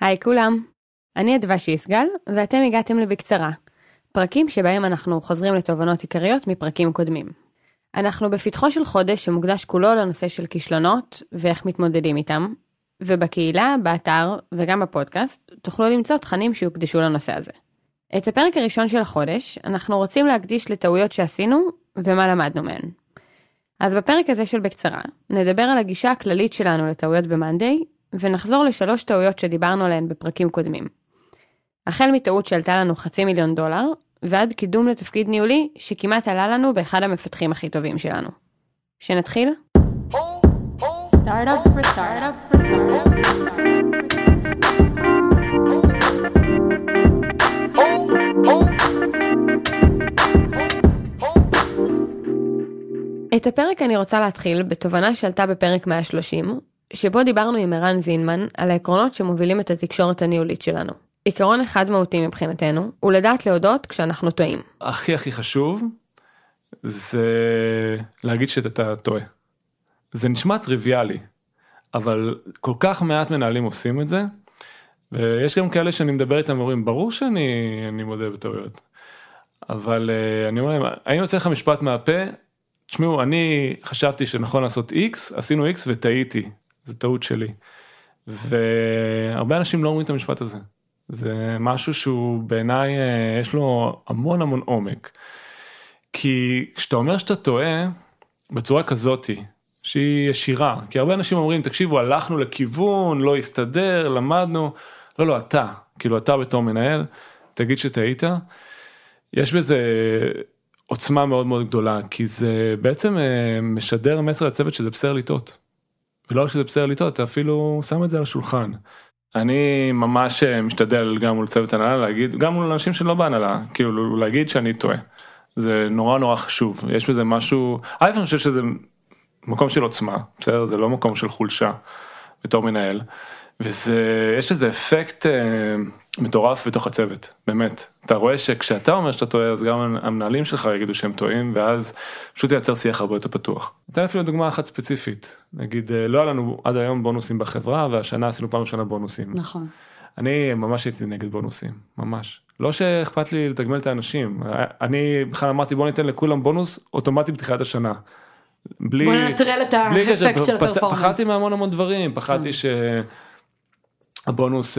היי כולם, אני אדווה שיסגל, ואתם הגעתם לבקצרה, פרקים שבהם אנחנו חוזרים לתובנות עיקריות מפרקים קודמים. אנחנו בפתחו של חודש שמוקדש כולו לנושא של כישלונות ואיך מתמודדים איתם, ובקהילה, באתר וגם בפודקאסט תוכלו למצוא תכנים שיוקדשו לנושא הזה. את הפרק הראשון של החודש אנחנו רוצים להקדיש לטעויות שעשינו ומה למדנו מהן. אז בפרק הזה של בקצרה נדבר על הגישה הכללית שלנו לטעויות ב-Monday ונחזור לשלוש טעויות שדיברנו עליהן בפרקים קודמים. החל מטעות שעלתה לנו חצי מיליון דולר, ועד קידום לתפקיד ניהולי שכמעט עלה לנו באחד המפתחים הכי טובים שלנו. שנתחיל? Startup for startup for startup. את הפרק אני רוצה להתחיל בתובנה שעלתה בפרק 130, שבו דיברנו עם ערן זינמן על העקרונות שמובילים את התקשורת הניהולית שלנו. עיקרון אחד מהותי מבחינתנו הוא לדעת להודות כשאנחנו טועים. הכי הכי חשוב זה להגיד שאתה טועה. זה נשמע טריוויאלי, אבל כל כך מעט מנהלים עושים את זה, ויש גם כאלה שאני מדבר איתם ואומרים ברור שאני מודה בטעויות. אבל uh, אני אומר להם האם יוצא לך משפט מהפה תשמעו אני חשבתי שנכון לעשות x עשינו x וטעיתי זה טעות שלי. והרבה אנשים לא אומרים את המשפט הזה. זה משהו שהוא בעיניי אה, יש לו המון המון עומק. כי כשאתה אומר שאתה טועה בצורה כזאתי שהיא ישירה כי הרבה אנשים אומרים תקשיבו הלכנו לכיוון לא הסתדר למדנו לא לא אתה כאילו אתה בתור מנהל תגיד שטעית. יש בזה עוצמה מאוד מאוד גדולה כי זה בעצם אה, משדר מסר לצוות שזה בסדר לטעות. ולא רק שזה בסדר לטעות אתה אפילו שם את זה על השולחן. אני ממש אה, משתדל גם מול צוות הנהלה להגיד גם מול אנשים שלא בהנהלה כאילו להגיד שאני טועה. זה נורא נורא חשוב יש בזה משהו א' אני חושב שזה מקום של עוצמה בסדר זה לא מקום של חולשה בתור מנהל. וזה יש איזה אפקט אה, מטורף בתוך הצוות באמת אתה רואה שכשאתה אומר שאתה טועה אז גם המנהלים שלך יגידו שהם טועים ואז פשוט ייצר שיח הרבה יותר פתוח. אתן אפילו דוגמה אחת ספציפית נגיד לא היה לנו עד היום בונוסים בחברה והשנה עשינו פעם ראשונה בונוסים. נכון. אני ממש הייתי נגד בונוסים ממש לא שאכפת לי לתגמל את האנשים אני בכלל אמרתי בוא ניתן לכולם בונוס אוטומטי בתחילת השנה. בלי, בוא ננטרל את האפקט של הפרפורמנס. פחדתי מהמון המון דברים פחדתי כן. ש... הבונוס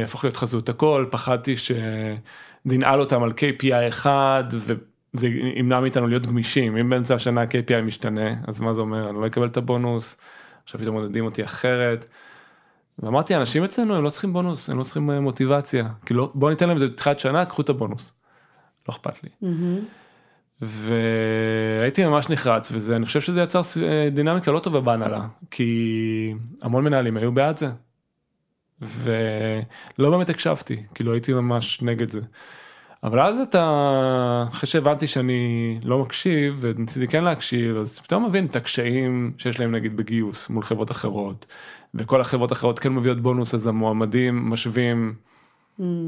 יהפוך להיות חזות הכל פחדתי שננעל אותם על KPI אחד וזה ימנע מאיתנו להיות גמישים אם באמצע השנה KPI משתנה אז מה זה אומר אני לא אקבל את הבונוס עכשיו פתאום מודדים אותי אחרת. ואמרתי אנשים אצלנו הם לא צריכים בונוס הם לא צריכים אה, מוטיבציה כאילו בוא ניתן להם את זה בתחילת שנה קחו את הבונוס. לא אכפת לי. והייתי ממש נחרץ וזה אני חושב שזה יצר אה, דינמיקה לא טובה בהנהלה כי המון מנהלים היו בעד זה. ולא באמת הקשבתי כאילו הייתי ממש נגד זה. אבל אז אתה אחרי שהבנתי שאני לא מקשיב וניסיתי כן להקשיב אז פתאום מבין את הקשיים שיש להם נגיד בגיוס מול חברות אחרות וכל החברות האחרות כן מביאות בונוס אז המועמדים משווים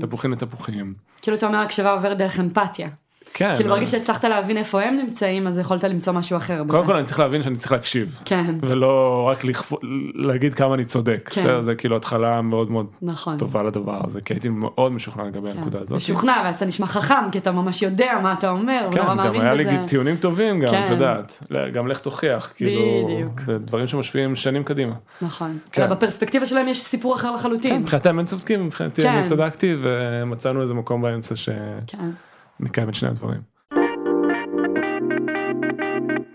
תפוחים לתפוחים. כאילו אתה אומר הקשבה עוברת דרך אמפתיה. כן. כאילו ברגע שהצלחת להבין איפה הם נמצאים אז יכולת למצוא משהו אחר. בזה. קודם כל אני צריך להבין שאני צריך להקשיב. כן. ולא רק לכפו, להגיד כמה אני צודק. כן. בסדר, זה כאילו התחלה מאוד מאוד נכון. טובה לדבר הזה כי הייתי מאוד משוכנע לגבי כן. הנקודה הזאת. משוכנע ואז אתה נשמע חכם כי אתה ממש יודע מה אתה אומר כן, גם היה בזה. לי טיעונים טובים גם, כן. את יודעת, גם לך תוכיח, כאילו, בדיוק. זה דברים שמשפיעים שנים קדימה. נכון. כן. בפרספקטיבה שלהם יש סיפור אחר כן, לחלוטין. מבחינתם הם צודקים, מבחינתי כן. אני צדקתי ומצאנו איזה מקום באמצע כן. שמקיים את שני הדברים.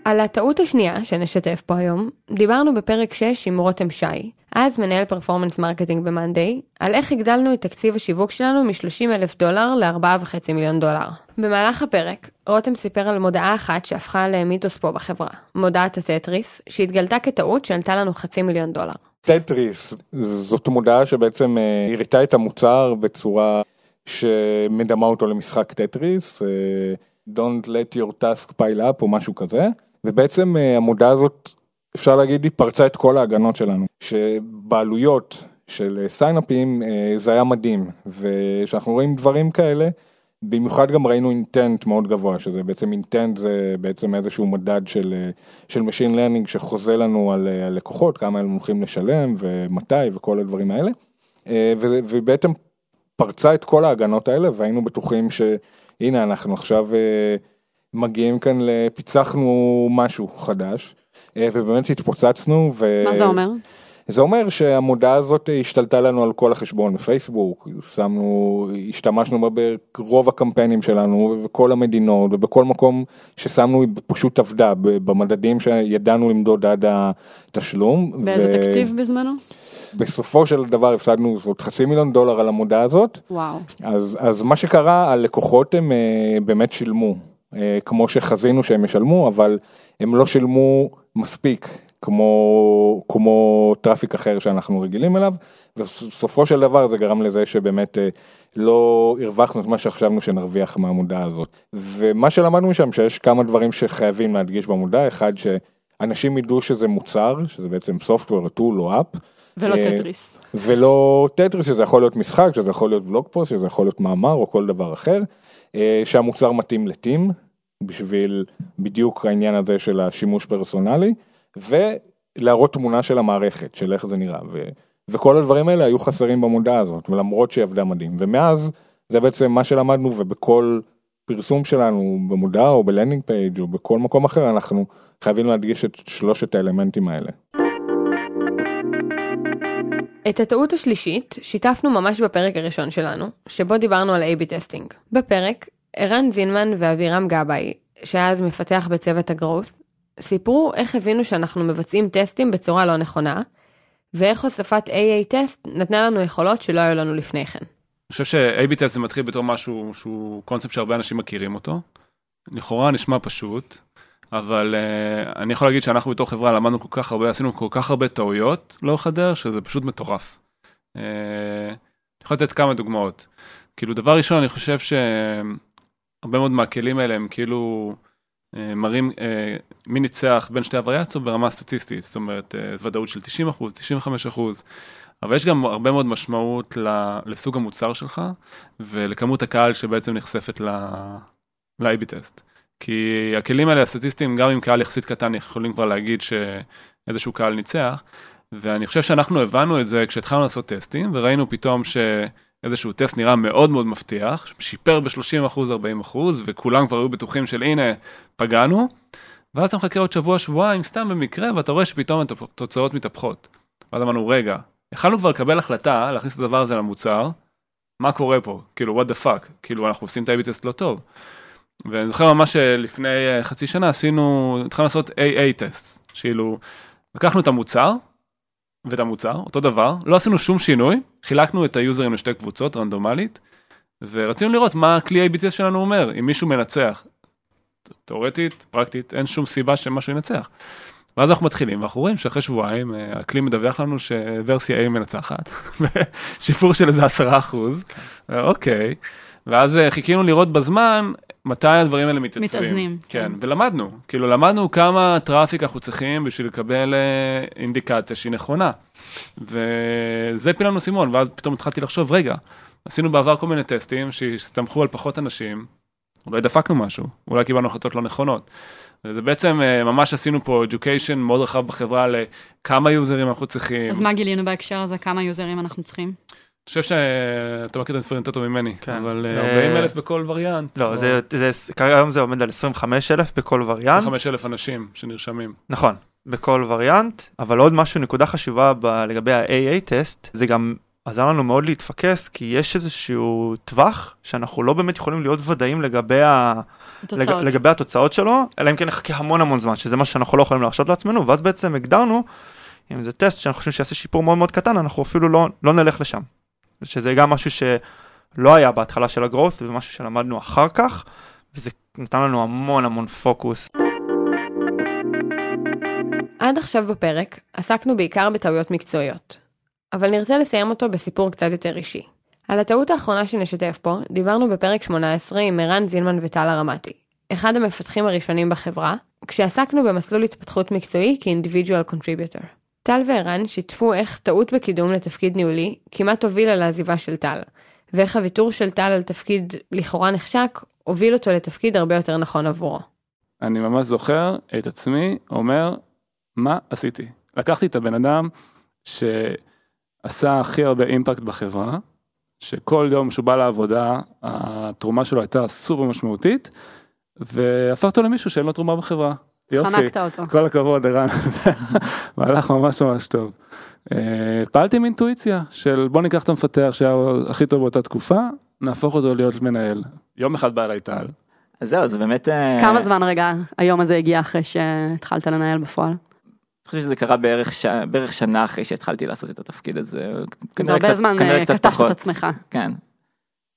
על הטעות השנייה שנשתף פה היום, דיברנו בפרק 6 עם רותם שי, אז מנהל performance marketing במאנדיי, על איך הגדלנו את תקציב השיווק שלנו מ-30 אלף דולר ל-4.5 מיליון דולר. במהלך הפרק, רותם סיפר על מודעה אחת שהפכה למיתוס פה בחברה, מודעת הטטריס, שהתגלתה כטעות שעלתה לנו חצי מיליון דולר. טטריס זאת מודעה שבעצם אה, הראתה את המוצר בצורה שמדמה אותו למשחק טטריס, אה, Don't let your task pile up או משהו כזה, ובעצם אה, המודעה הזאת אפשר להגיד היא פרצה את כל ההגנות שלנו, שבעלויות של sign up ים אה, זה היה מדהים, וכשאנחנו רואים דברים כאלה, במיוחד גם ראינו intent מאוד גבוה, שזה בעצם intent זה בעצם איזשהו מדד של, של Machine Learning שחוזה לנו על אה, לקוחות, כמה הם הולכים לשלם ומתי וכל הדברים האלה. אה, ו- והיא בעצם פרצה את כל ההגנות האלה והיינו בטוחים שהנה אנחנו עכשיו אה, מגיעים כאן, פיצחנו משהו חדש אה, ובאמת התפוצצנו. ו... מה זה אומר? זה אומר שהמודעה הזאת השתלטה לנו על כל החשבון בפייסבוק, שמנו, השתמשנו בה ברוב הקמפיינים שלנו ובכל המדינות ובכל מקום ששמנו היא פשוט עבדה במדדים שידענו למדוד עד התשלום. באיזה ו... תקציב בזמנו? בסופו של דבר הפסדנו זאת חצי מיליון דולר על המודעה הזאת. וואו. אז, אז מה שקרה, הלקוחות הם אה, באמת שילמו, אה, כמו שחזינו שהם ישלמו, אבל הם לא שילמו מספיק. כמו כמו traffic אחר שאנחנו רגילים אליו ובסופו של דבר זה גרם לזה שבאמת אה, לא הרווחנו את מה שחשבנו שנרוויח מהמודעה הזאת ומה שלמדנו משם שיש כמה דברים שחייבים להדגיש במודעה אחד שאנשים ידעו שזה מוצר שזה בעצם software tool או app. ולא אה, טטריס. ולא טטריס שזה יכול להיות משחק שזה יכול להיות blog post שזה יכול להיות מאמר או כל דבר אחר אה, שהמוצר מתאים ל team בשביל בדיוק העניין הזה של השימוש פרסונלי. ולהראות תמונה של המערכת, של איך זה נראה, ו, וכל הדברים האלה היו חסרים במודעה הזאת, ולמרות שהיא עבדה מדהים, ומאז זה בעצם מה שלמדנו, ובכל פרסום שלנו במודעה או ב landing page או בכל מקום אחר, אנחנו חייבים להדגיש את שלושת האלמנטים האלה. את הטעות השלישית ששיתפנו ממש בפרק הראשון שלנו, שבו דיברנו על A-B testing. בפרק, ערן זינמן ואבירם גבאי, שהיה אז מפתח בצוות ה growth, סיפרו איך הבינו שאנחנו מבצעים טסטים בצורה לא נכונה, ואיך הוספת AA טסט נתנה לנו יכולות שלא היו לנו לפני כן. אני חושב ש-AB טסט זה מתחיל בתור משהו שהוא קונספט שהרבה אנשים מכירים אותו. לכאורה נשמע פשוט, אבל uh, אני יכול להגיד שאנחנו בתור חברה למדנו כל כך הרבה, עשינו כל כך הרבה טעויות לאורך הדרך, שזה פשוט מטורף. Uh, אני יכול לתת כמה דוגמאות. כאילו דבר ראשון אני חושב שהרבה מאוד מהכלים האלה הם כאילו מראים אה, מי ניצח בין שתי הווריאציות ברמה סטטיסטית, זאת אומרת אה, ודאות של 90 אחוז, 95 אחוז, אבל יש גם הרבה מאוד משמעות לסוג המוצר שלך ולכמות הקהל שבעצם נחשפת ל-AB טסט. כי הכלים האלה הסטטיסטיים, גם עם קהל יחסית קטן, יכולים כבר להגיד שאיזשהו קהל ניצח, ואני חושב שאנחנו הבנו את זה כשהתחלנו לעשות טסטים, וראינו פתאום ש... איזשהו טסט נראה מאוד מאוד מבטיח, שיפר ב-30%, 40%, וכולם כבר היו בטוחים של הנה, פגענו, ואז אתה מחכה עוד שבוע, שבועיים, סתם במקרה, ואתה רואה שפתאום התוצאות מתהפכות. ואז אמרנו, רגע, יכלנו כבר לקבל החלטה להכניס את הדבר הזה למוצר, מה קורה פה? כאילו, what the fuck? כאילו, אנחנו עושים את ה-AB טסט לא טוב. ואני זוכר ממש לפני אה, חצי שנה עשינו, התחלנו לעשות AA טסט, כאילו, לקחנו את המוצר, ואת המוצר, אותו דבר, לא עשינו שום שינוי, חילקנו את היוזרים לשתי קבוצות רנדומלית, ורצינו לראות מה הכלי AB test שלנו אומר, אם מישהו מנצח. תאורטית, פרקטית, אין שום סיבה שמשהו ינצח. ואז אנחנו מתחילים, ואנחנו רואים שאחרי שבועיים אה, הכלי מדווח לנו שוורסיה A מנצחת, שיפור של איזה עשרה אחוז, כן. אוקיי, ואז אה, חיכינו לראות בזמן מתי הדברים האלה מתייצבים. מתאזנים. כן, כן, ולמדנו, כאילו למדנו כמה traffic אנחנו צריכים בשביל לקבל אה, אינדיקציה שהיא נכונה. וזה פיל לנו סימון, ואז פתאום התחלתי לחשוב, רגע, עשינו בעבר כל מיני טסטים שהסתמכו על פחות אנשים, אולי דפקנו משהו, אולי קיבלנו החלטות לא נכונות. וזה בעצם, אה, ממש עשינו פה education מאוד רחב בחברה לכמה יוזרים אנחנו צריכים. אז מה גילינו בהקשר הזה, כמה יוזרים אנחנו צריכים? חושב שאתה מכיר את המספרים יותר טוב ממני, כן. אבל 40 אה, אלף בכל וריאנט. לא, זה, זה, כרגע היום זה עומד על 25 אלף בכל וריאנט. 25 אלף אנשים שנרשמים. נכון, בכל וריאנט, אבל עוד משהו, נקודה חשובה ב, לגבי ה-AA טסט, זה גם עזר לנו מאוד להתפקס, כי יש איזשהו טווח שאנחנו לא באמת יכולים להיות ודאים לגבי, ה... לג... לגבי התוצאות שלו, אלא אם כן נחכה המון המון זמן, שזה מה שאנחנו לא יכולים להרשות לעצמנו, ואז בעצם הגדרנו, אם זה טסט שאנחנו חושבים שיעשה שיפור מאוד מאוד קטן, אנחנו אפילו לא, לא נלך לשם. שזה גם משהו שלא היה בהתחלה של הגרוס ומשהו שלמדנו אחר כך, וזה נתן לנו המון המון פוקוס. עד עכשיו בפרק עסקנו בעיקר בטעויות מקצועיות, אבל נרצה לסיים אותו בסיפור קצת יותר אישי. על הטעות האחרונה שנשתף פה דיברנו בפרק 18 עם ערן זילמן וטל הרמתי, אחד המפתחים הראשונים בחברה, כשעסקנו במסלול התפתחות מקצועי כ-individual contributor. טל וערן שיתפו איך טעות בקידום לתפקיד ניהולי כמעט הובילה לעזיבה של טל, ואיך הוויתור של טל על תפקיד לכאורה נחשק, הוביל אותו לתפקיד הרבה יותר נכון עבורו. אני ממש זוכר את עצמי אומר, מה עשיתי? לקחתי את הבן אדם ש... עשה הכי הרבה אימפקט בחברה, שכל יום שהוא בא לעבודה, התרומה שלו הייתה סופר משמעותית, והפך אותו למישהו שאין לו תרומה בחברה. יופי, חנקת אותו. כל הכבוד ערן, מהלך ממש ממש טוב. אה, פעלתי עם אינטואיציה של בוא ניקח את המפתח שהיה הכי טוב באותה תקופה, נהפוך אותו להיות מנהל. יום אחד בא אליי טל, אז זהו, זה באמת... אה, כמה זמן רגע היום הזה הגיע אחרי שהתחלת לנהל בפועל? אני חושב שזה קרה בערך, ש... בערך שנה אחרי שהתחלתי לעשות את התפקיד הזה. זה הרבה קצת- זמן אה, קטפת את. עצמך. כן.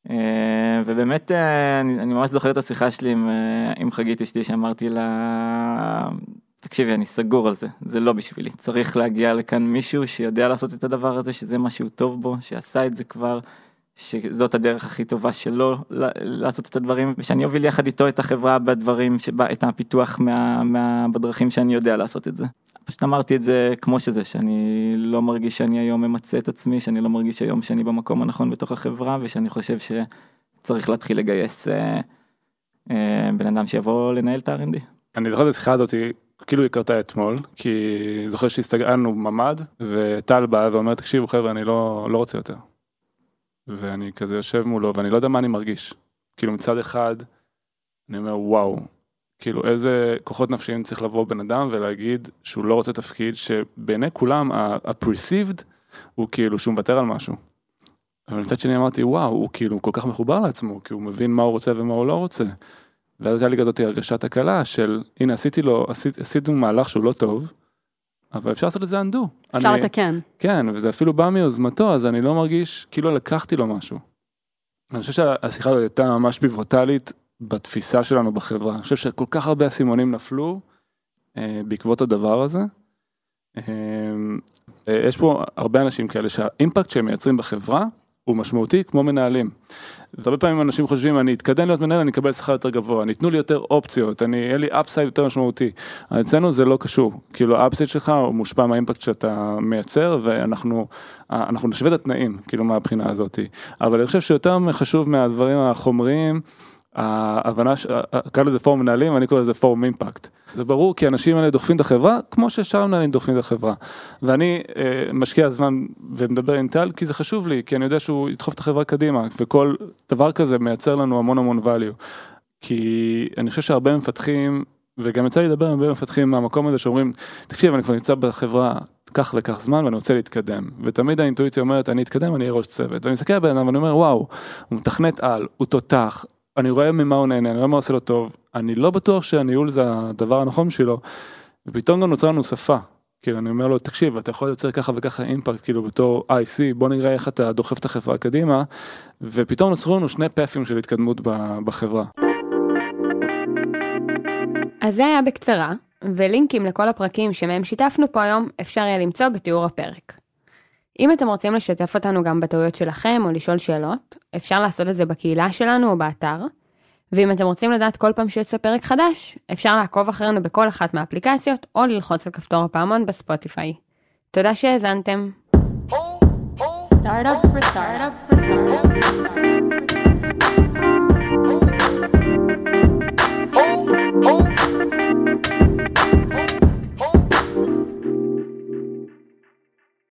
אה, ובאמת אה, אני, אני ממש זוכר את השיחה שלי עם, אה, עם חגית אשתי שאמרתי לה תקשיבי אני סגור על זה זה לא בשבילי צריך להגיע לכאן מישהו שיודע לעשות את הדבר הזה שזה מה שהוא טוב בו שעשה את זה כבר. שזאת הדרך הכי טובה שלו לעשות את הדברים ושאני אוביל יחד איתו את החברה בדברים שבה את הפיתוח מה, מה, בדרכים שאני יודע לעשות את זה. פשוט אמרתי את זה כמו שזה שאני לא מרגיש שאני היום ממצה את עצמי שאני לא מרגיש היום שאני במקום הנכון בתוך החברה ושאני חושב שצריך להתחיל לגייס אה, אה, בן אדם שיבוא לנהל את ה-R&D. אני זוכר את השיחה הזאת, כאילו היא קרתה אתמול, כי זוכר שהסתגלנו ממ"ד, וטל בא ואומר, תקשיבו חבר'ה, אני לא, לא רוצה יותר. ואני כזה יושב מולו, ואני לא יודע מה אני מרגיש. כאילו מצד אחד, אני אומר, וואו, כאילו איזה כוחות נפשיים צריך לבוא בן אדם ולהגיד שהוא לא רוצה תפקיד, שבעיני כולם, ה-perceived הוא כאילו שהוא מוותר על משהו. אבל מצד שני אמרתי, וואו, הוא כאילו כל כך מחובר לעצמו, כי הוא מבין מה הוא רוצה ומה הוא לא רוצה. ואז היה לי כזאת הרגשת הקלה של הנה עשיתי לו עשית, עשינו מהלך שהוא לא טוב. אבל אפשר לעשות את זה undo. אפשר לתקן. כן וזה אפילו בא מיוזמתו אז אני לא מרגיש כאילו לקחתי לו משהו. אני חושב שהשיחה הזאת הייתה ממש פיבוטלית בתפיסה שלנו בחברה. אני חושב שכל כך הרבה אסימונים נפלו אה, בעקבות הדבר הזה. אה, אה, יש פה הרבה אנשים כאלה שה impact שהם מייצרים בחברה הוא משמעותי כמו מנהלים. הרבה פעמים אנשים חושבים אני אתקדם להיות מנהל אני אקבל שכר יותר גבוה, ייתנו לי יותר אופציות, אני, יהיה לי upside יותר משמעותי. אצלנו זה לא קשור, כאילו ה upside שלך הוא מושפע מה impact שאתה מייצר ואנחנו אנחנו נשווה את התנאים כאילו מהבחינה הזאת. אבל אני חושב שיותר חשוב מהדברים החומריים, ההבנה, ש- קרא לזה פורום מנהלים ואני קורא לזה פורום impact. זה ברור כי האנשים האלה דוחפים את החברה כמו ששאר המנהלים דוחפים את החברה. ואני אה, משקיע זמן ומדבר עם טל כי זה חשוב לי כי אני יודע שהוא ידחוף את החברה קדימה וכל דבר כזה מייצר לנו המון המון value. כי אני חושב שהרבה מפתחים וגם יצא לי לדבר עם הרבה מפתחים מהמקום הזה שאומרים תקשיב אני כבר נמצא בחברה כך וכך זמן ואני רוצה להתקדם ותמיד האינטואיציה אומרת אני אתקדם אני אהיה ראש צוות ואני מסתכל על בן אדם ואני אומר וואו הוא מתכנת על הוא תותח אני רואה ממה הוא נהנה אני רואה מה עושה לו טוב אני לא בטוח שהניהול זה הדבר הנכון בשבילו ופתאום גם נוצרה לנו שפה. כאילו אני אומר לו תקשיב אתה יכול לייצר ככה וככה אימפקט כאילו בתור IC בוא נראה איך אתה דוחף את החברה קדימה ופתאום נוצרו לנו שני פאפים של התקדמות בחברה. אז זה היה בקצרה, ולינקים לכל הפרקים שמהם שיתפנו פה היום אפשר יהיה למצוא בתיאור הפרק. אם אתם רוצים לשתף אותנו גם בטעויות שלכם או לשאול שאלות, אפשר לעשות את זה בקהילה שלנו או באתר. ואם אתם רוצים לדעת כל פעם שיוצא פרק חדש, אפשר לעקוב אחרינו בכל אחת מהאפליקציות או ללחוץ על כפתור הפעמון בספוטיפיי. תודה שהאזנתם. Start up for start up for start up. For start up.